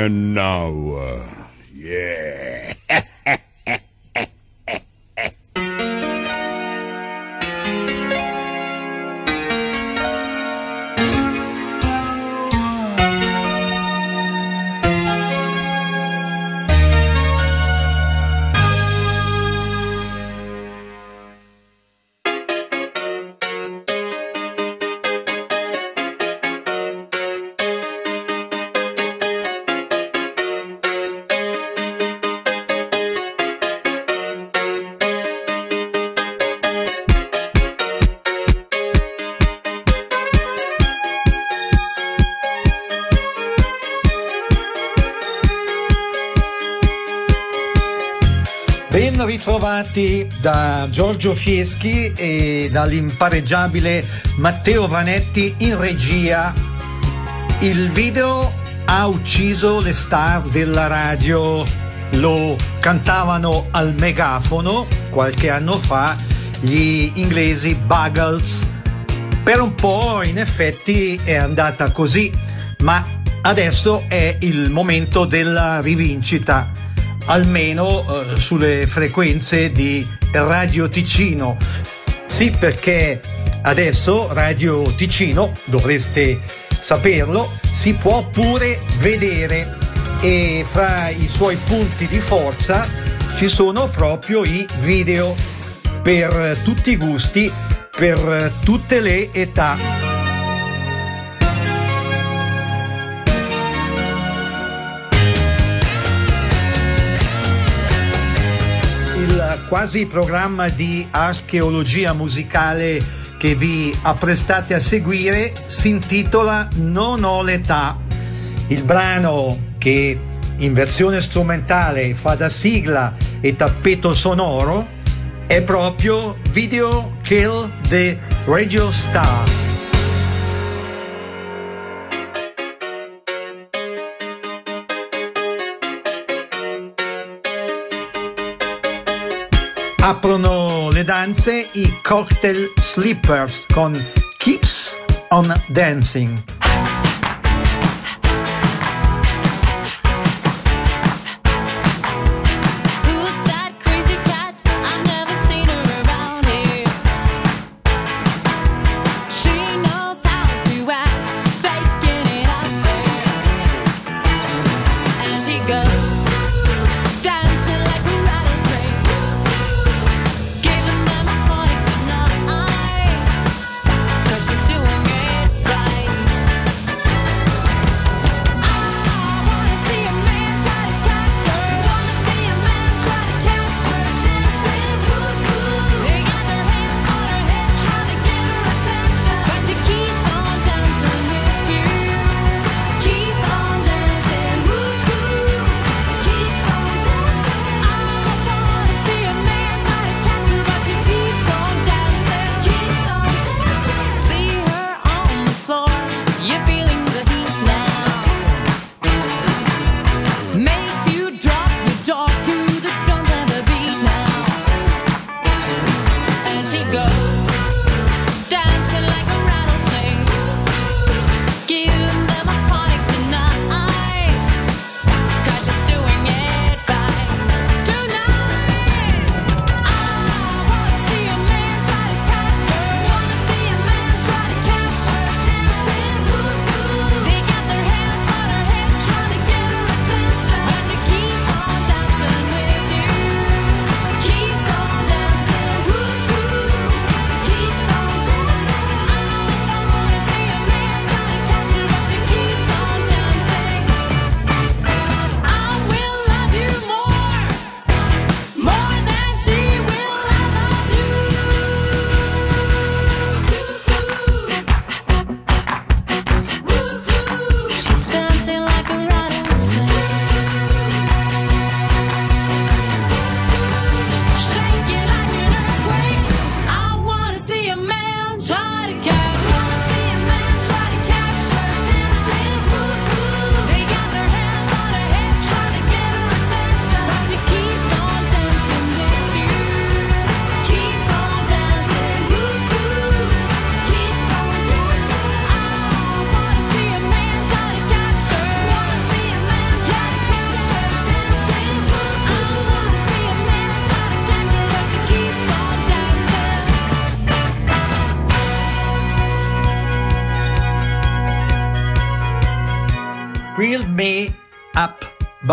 And now, ritrovati da Giorgio Fieschi e dall'impareggiabile Matteo Vanetti in regia. Il video ha ucciso le star della radio. Lo cantavano al megafono qualche anno fa gli inglesi Buggles. Per un po' in effetti è andata così, ma adesso è il momento della rivincita almeno eh, sulle frequenze di Radio Ticino. Sì, perché adesso Radio Ticino, dovreste saperlo, si può pure vedere e fra i suoi punti di forza ci sono proprio i video per tutti i gusti, per tutte le età. Quasi programma di archeologia musicale che vi apprestate a seguire si intitola Non ho l'età. Il brano che in versione strumentale fa da sigla e tappeto sonoro è proprio Video Kill the Radio Star. Danze i cocktail slippers con Keeps on Dancing.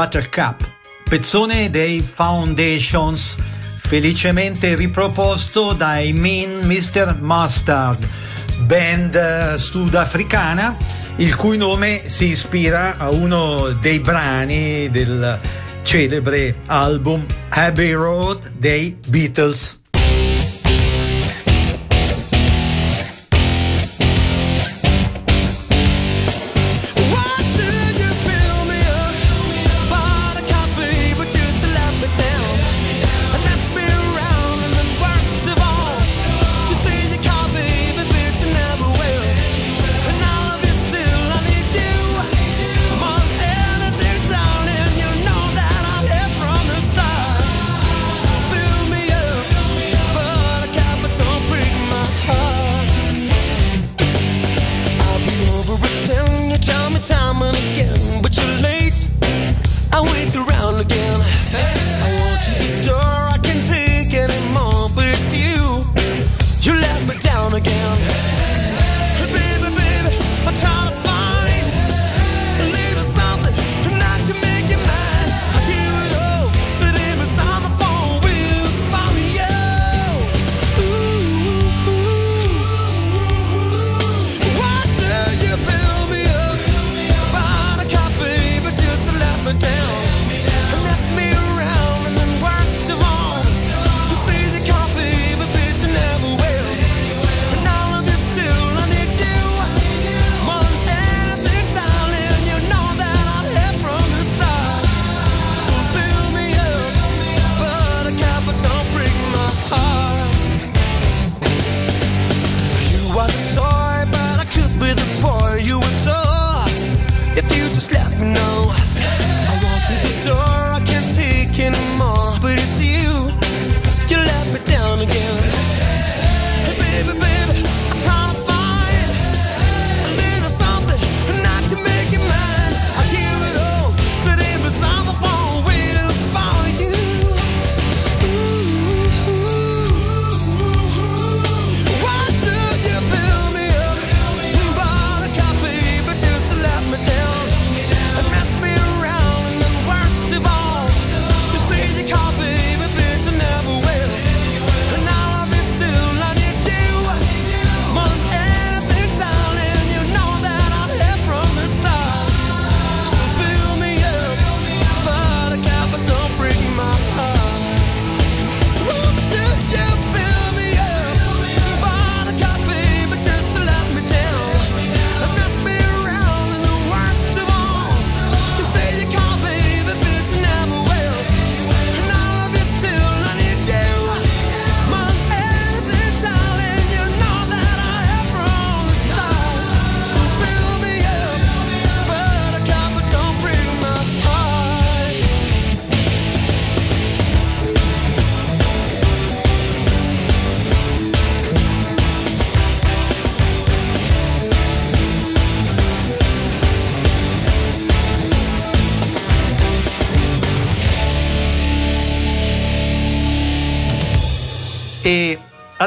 Buttercup, pezzone dei Foundations, felicemente riproposto dai Mean Mr. Mustard, band eh, sudafricana, il cui nome si ispira a uno dei brani del celebre album Abbey Road dei Beatles.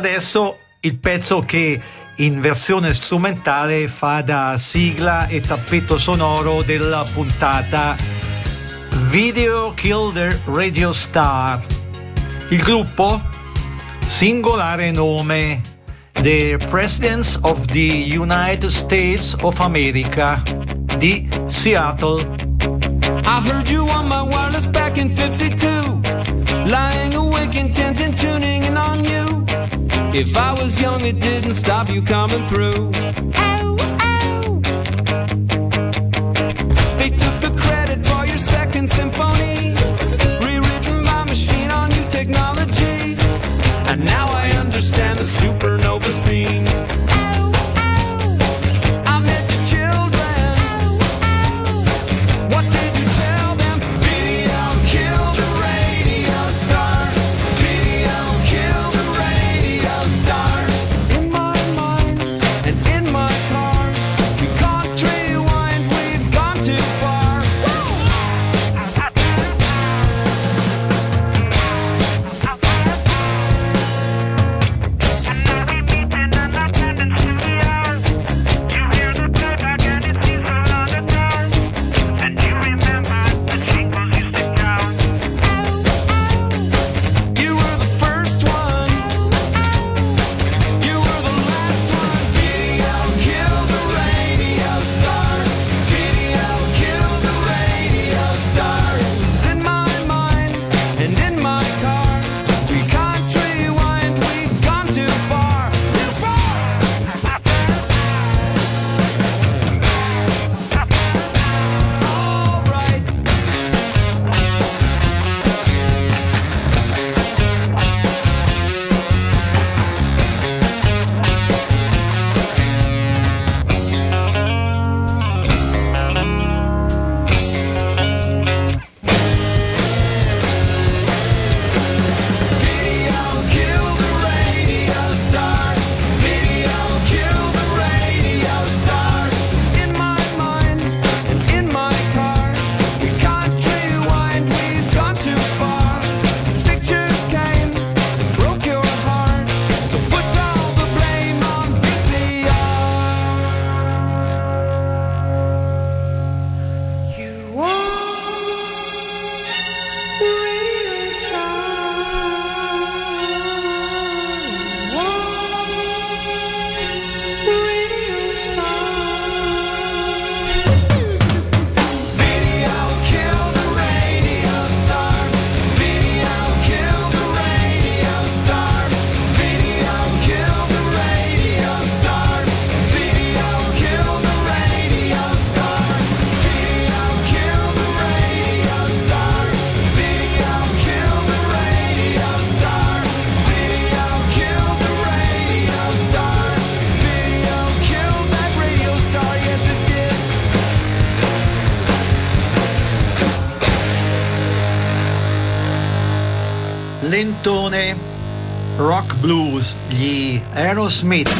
Adesso il pezzo che in versione strumentale fa da sigla e tappeto sonoro della puntata Video Killer Radio Star. Il gruppo? Singolare nome. The Presidents of the United States of America di Seattle. I heard you on my wireless back in 52, lying awake intent and tuning. If I was young, it didn't stop you coming through. Smith.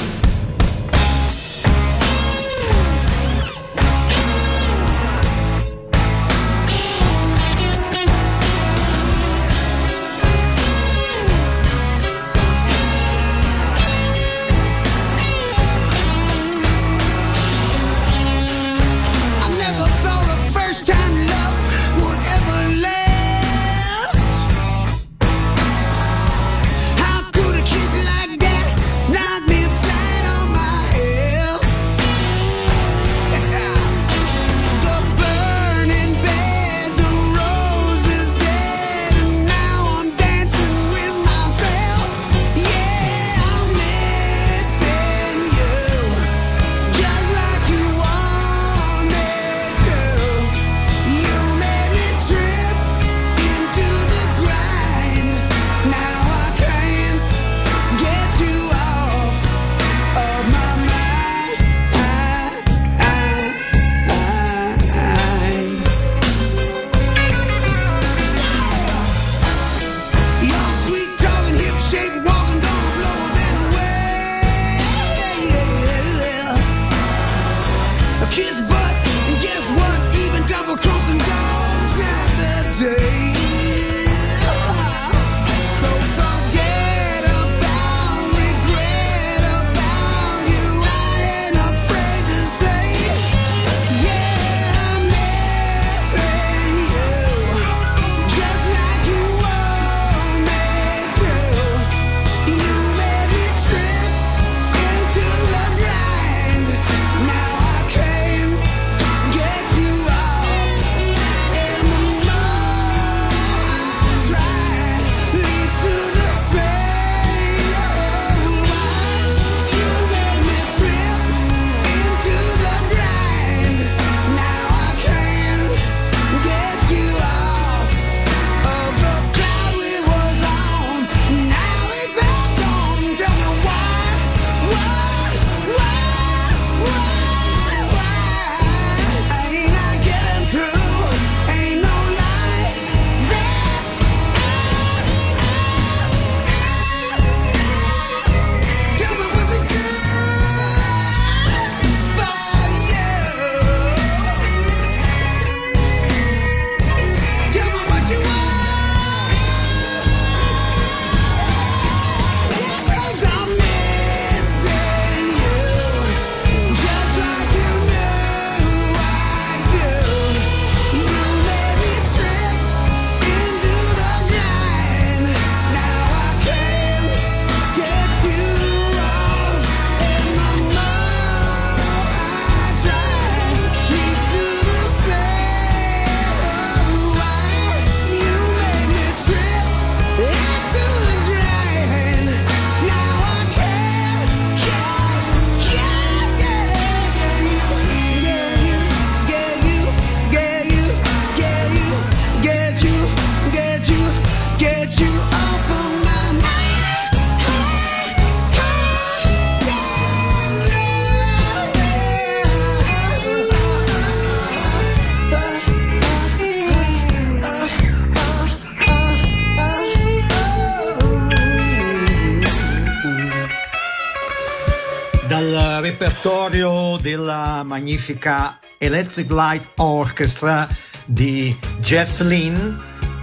magnifica Electric Light Orchestra di Jeff Lynn,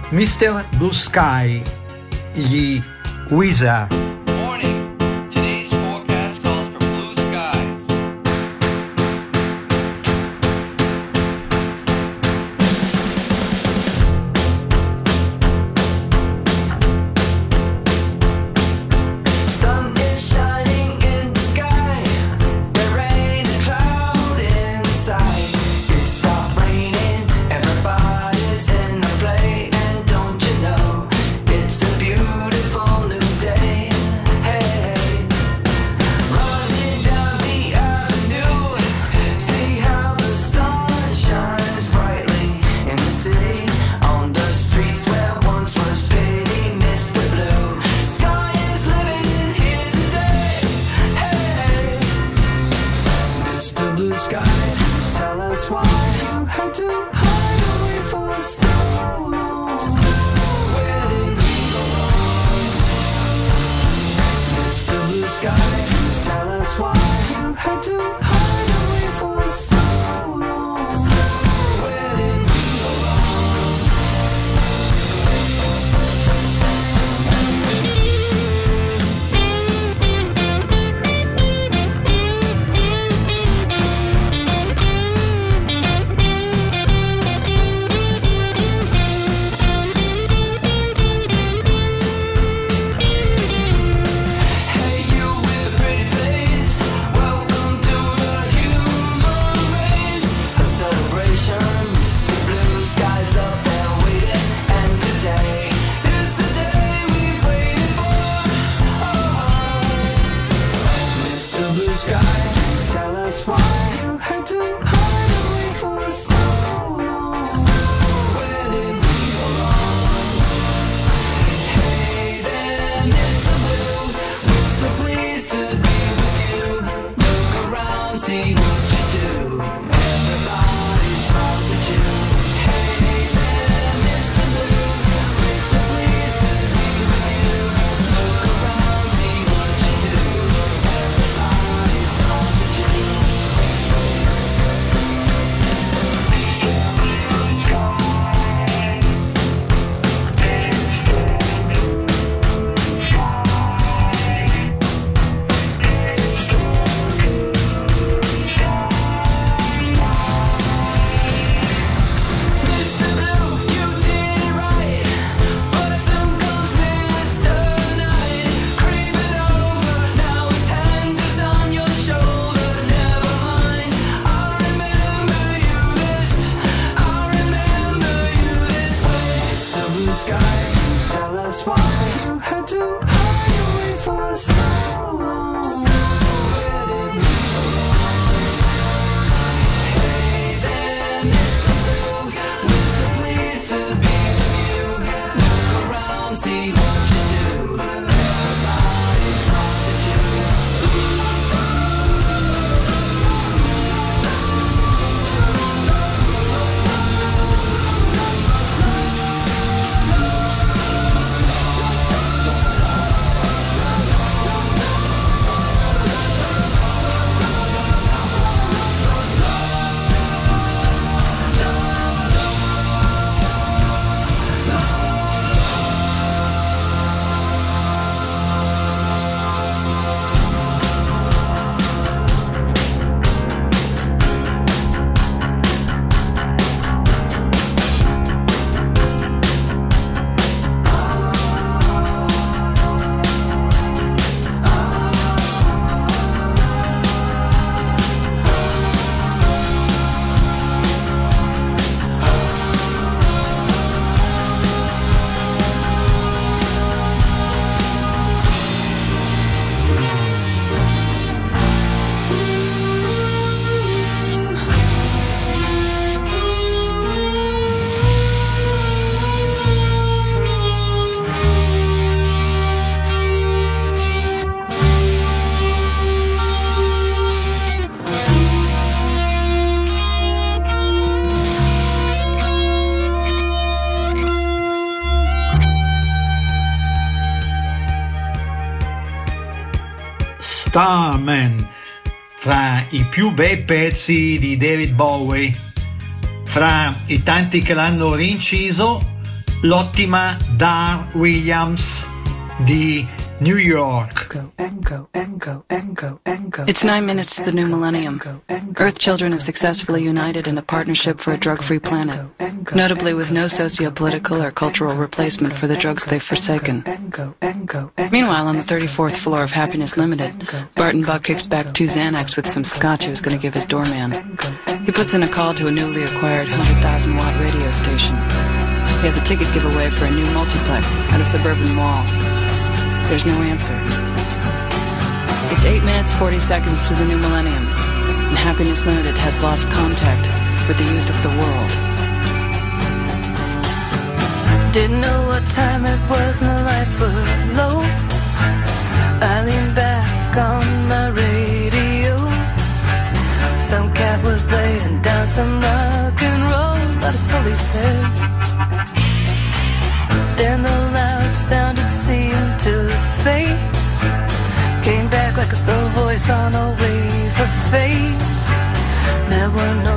Mr. Blue Sky, gli Wizard. Starman, fra i più bei pezzi di David Bowie, fra i tanti che l'hanno rinciso, l'ottima Dar Williams di New York. It's nine minutes to the new millennium. Earth children have successfully united in a partnership for a drug free planet, notably with no socio political or cultural replacement for the drugs they've forsaken. Meanwhile, on the 34th floor of Happiness Limited, Barton Buck kicks back two Xanax with some scotch he was going to give his doorman. He puts in a call to a newly acquired 100,000 watt radio station. He has a ticket giveaway for a new multiplex at a suburban mall. There's no answer. It's 8 minutes 40 seconds to the new millennium, and Happiness Limited has lost contact with the youth of the world. Didn't know what time it was and the lights were low. I leaned back on my radio. Some cat was laying down some rock saw the wave of face. There were no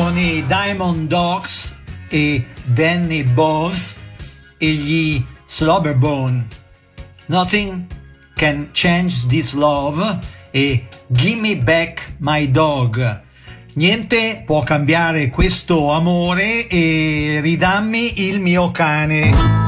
con i Diamond Dogs e Danny Bowes e gli Slobberbone. Nothing can change this love e Gimme Back My Dog. Niente può cambiare questo amore e ridammi il mio cane.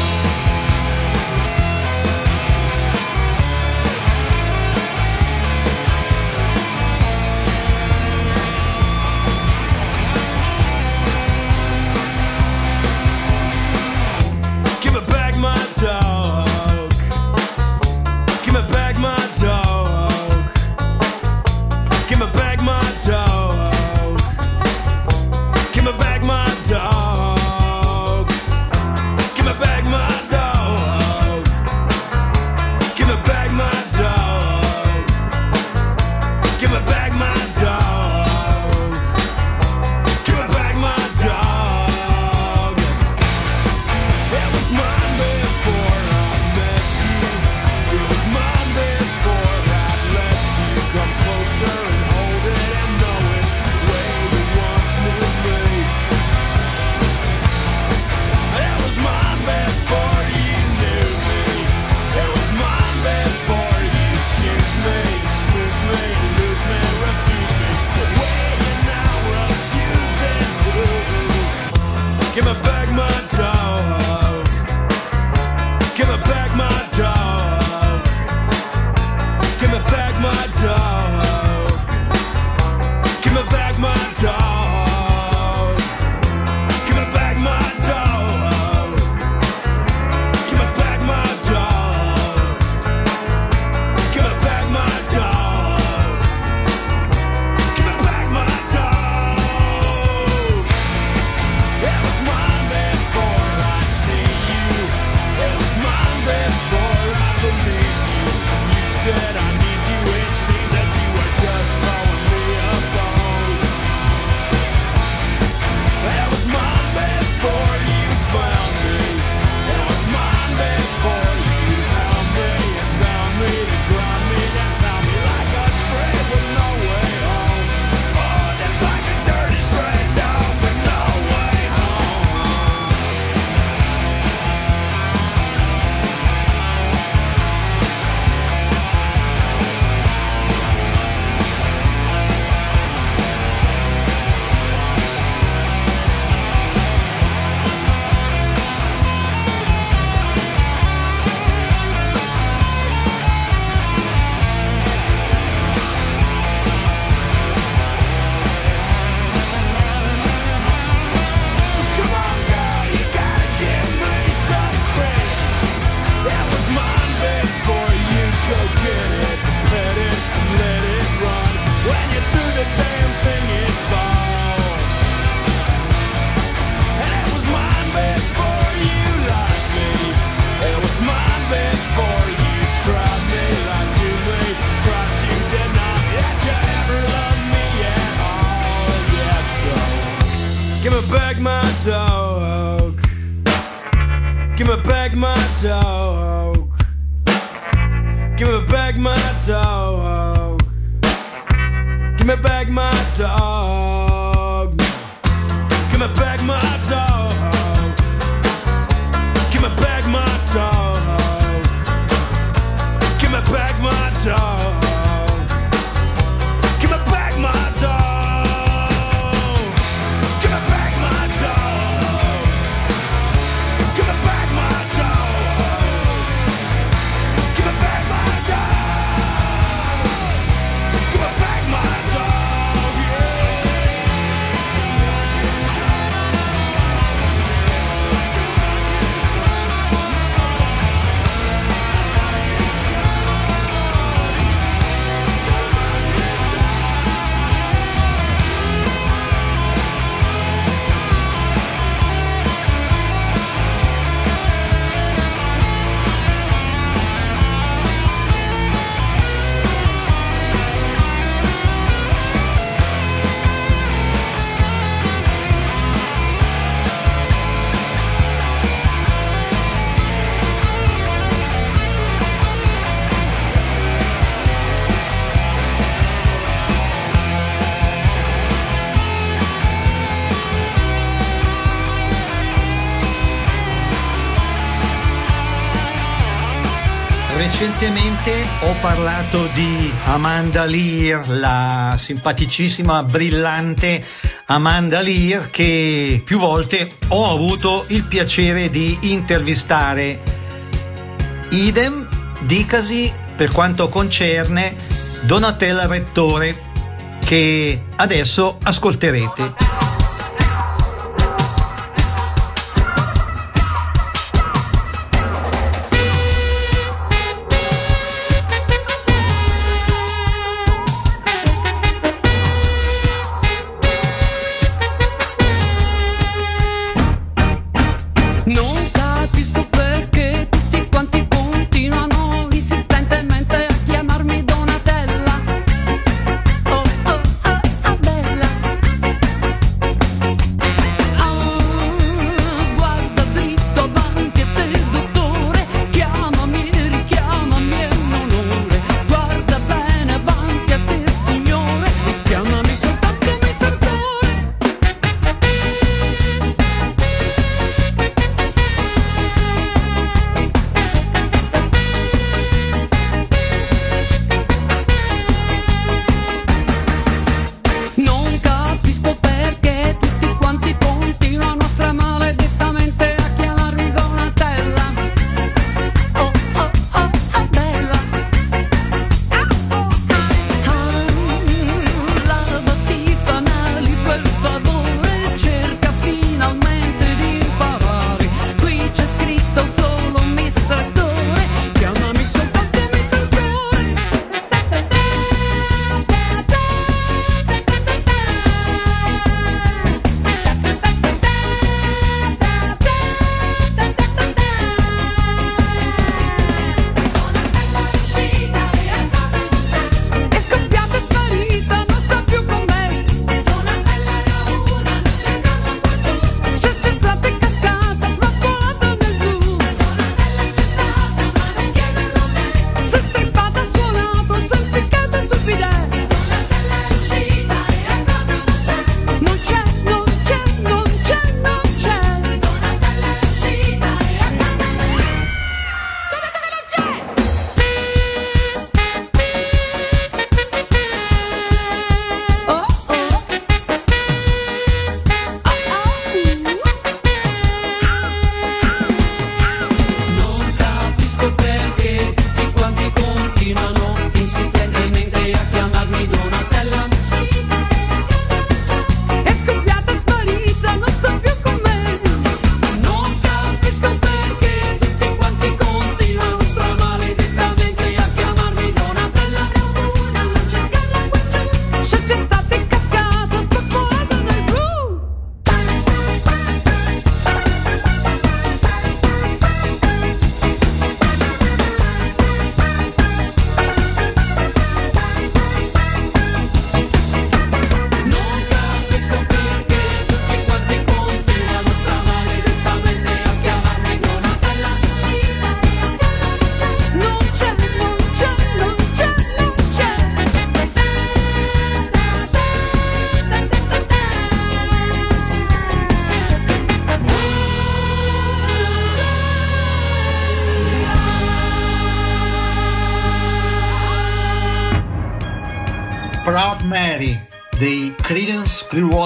Give me back my dog. Give me back my dog. Give me back my dog. Give me back my dog. Recentemente ho parlato di Amanda Lear, la simpaticissima, brillante Amanda Lear che più volte ho avuto il piacere di intervistare. Idem dicasi per quanto concerne Donatella Rettore che adesso ascolterete.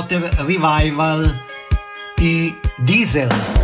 Water Revival e Diesel.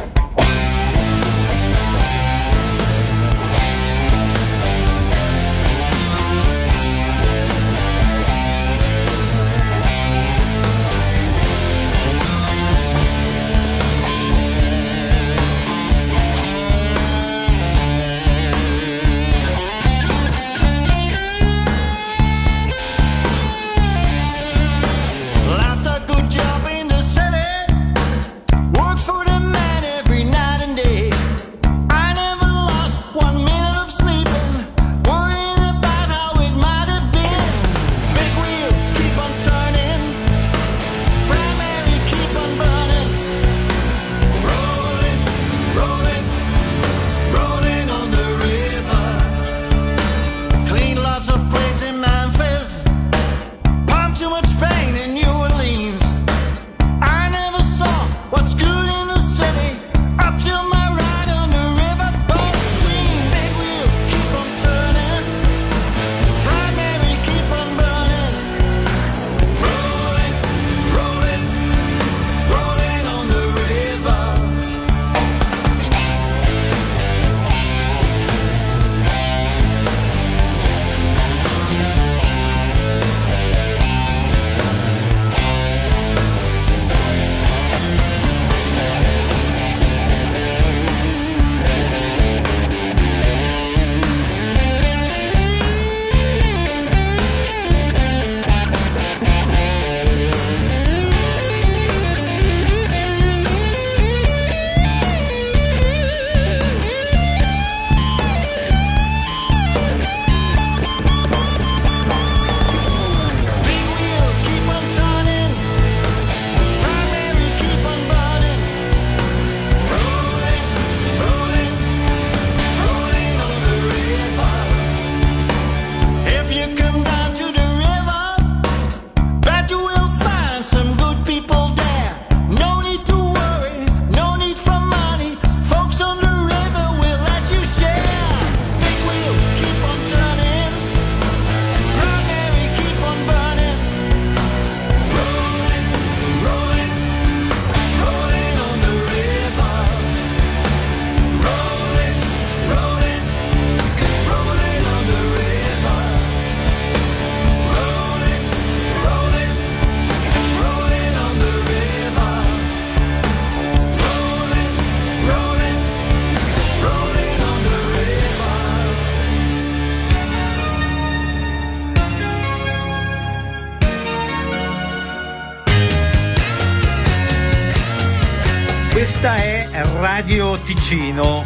Ticino.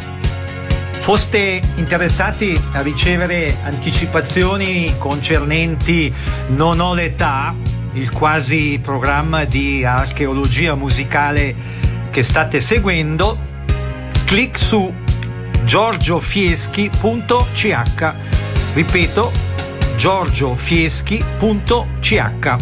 Foste interessati a ricevere anticipazioni concernenti Non ho l'età, il quasi programma di archeologia musicale che state seguendo, clic su giorgiofieschi.ch. Ripeto, giorgiofieschi.ch.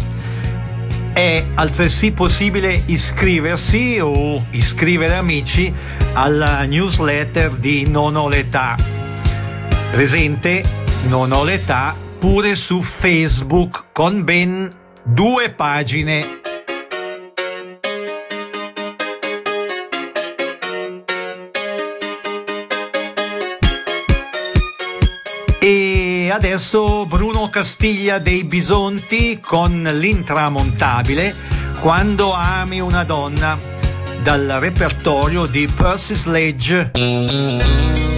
È altresì possibile iscriversi o iscrivere amici alla newsletter di Non ho l'età. Presente Non ho l'età pure su Facebook con ben due pagine. E adesso Bruno Castiglia dei Bisonti con l'intramontabile Quando ami una donna dal repertorio di Percy Sledge.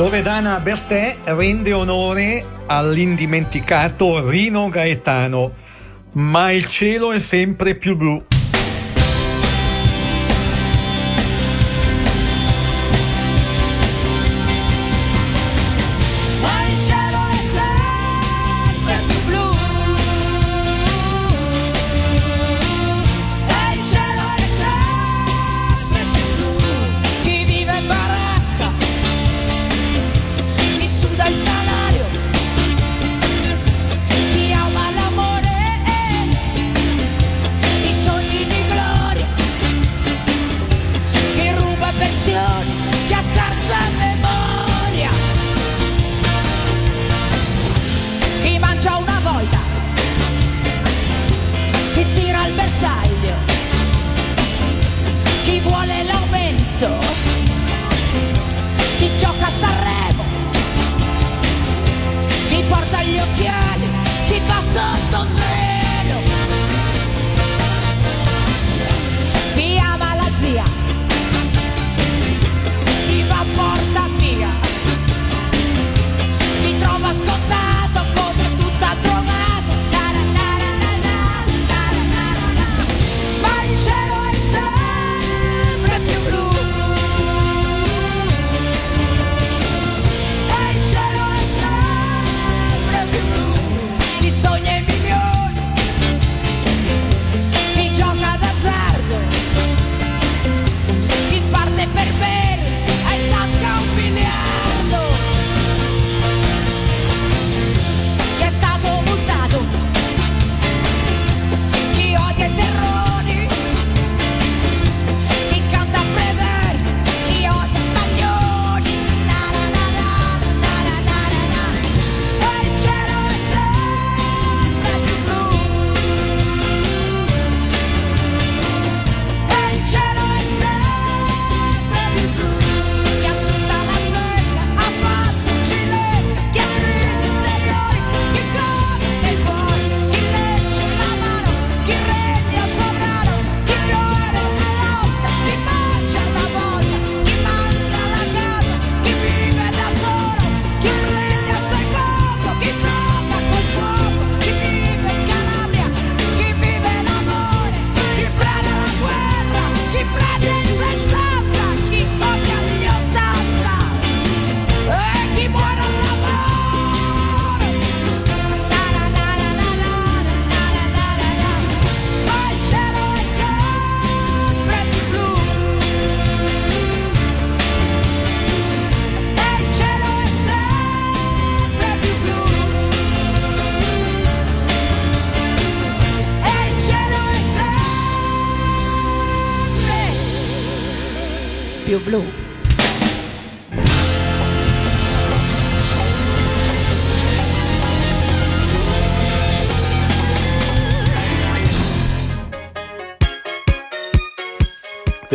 Loredana Bertè rende onore all'indimenticato Rino Gaetano, ma il cielo è sempre più blu.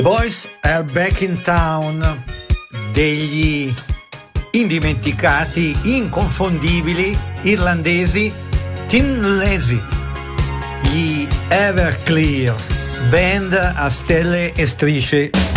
Boys Are Back in Town degli indimenticati, inconfondibili irlandesi Tim Lazy, gli Everclear, band a stelle e strisce.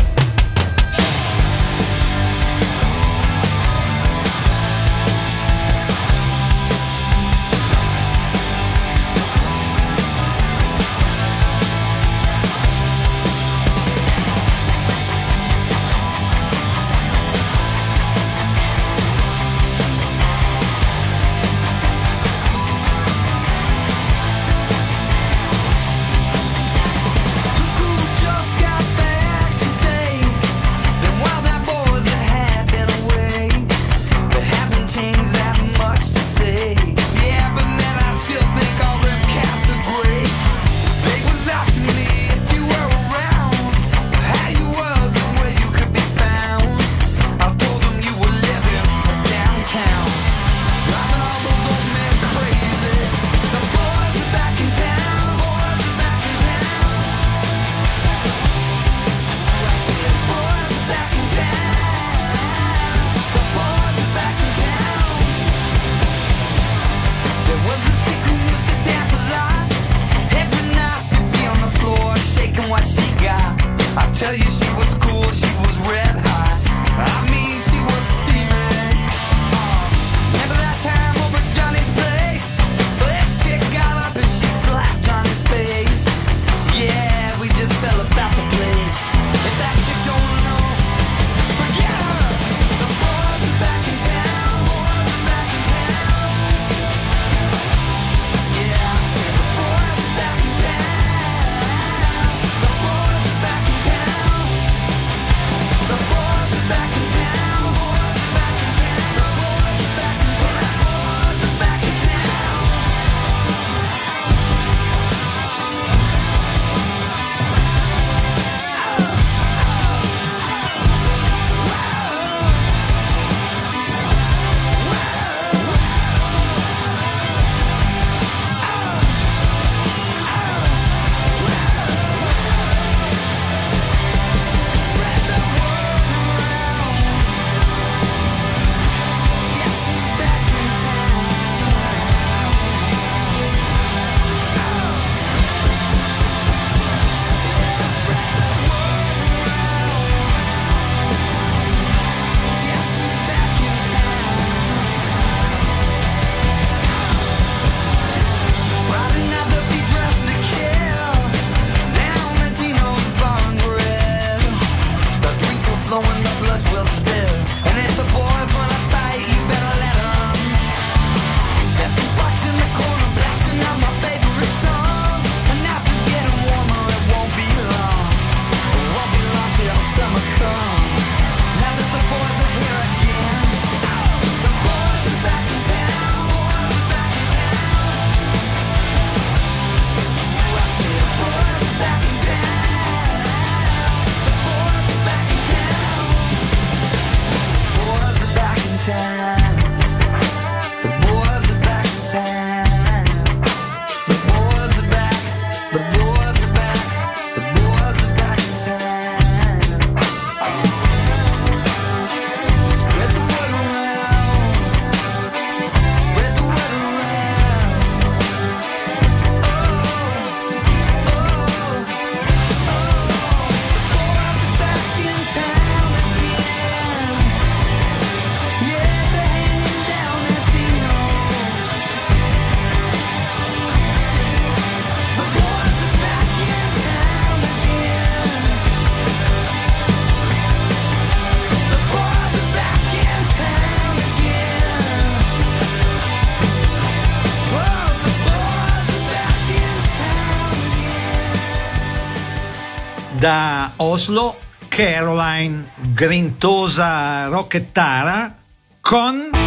Oslo Caroline, grintosa rocchettara con...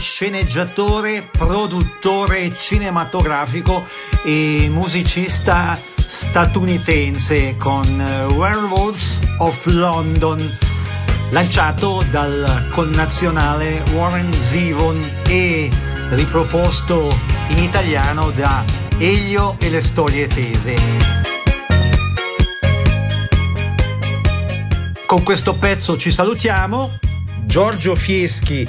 sceneggiatore, produttore cinematografico e musicista statunitense con eh, Werewolves of London lanciato dal connazionale Warren Zevon e riproposto in italiano da Elio e le storie tese. Con questo pezzo ci salutiamo. Giorgio Fieschi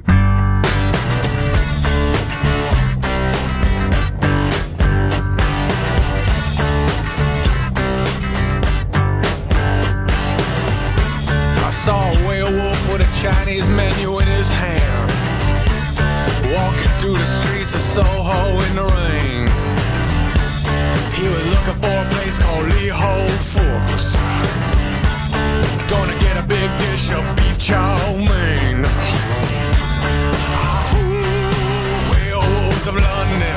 Chinese menu in his hand. Walking through the streets of Soho in the rain. He was looking for a place called Lee Ho Fooks. Gonna get a big dish of beef chow mein. Ah, whales of London.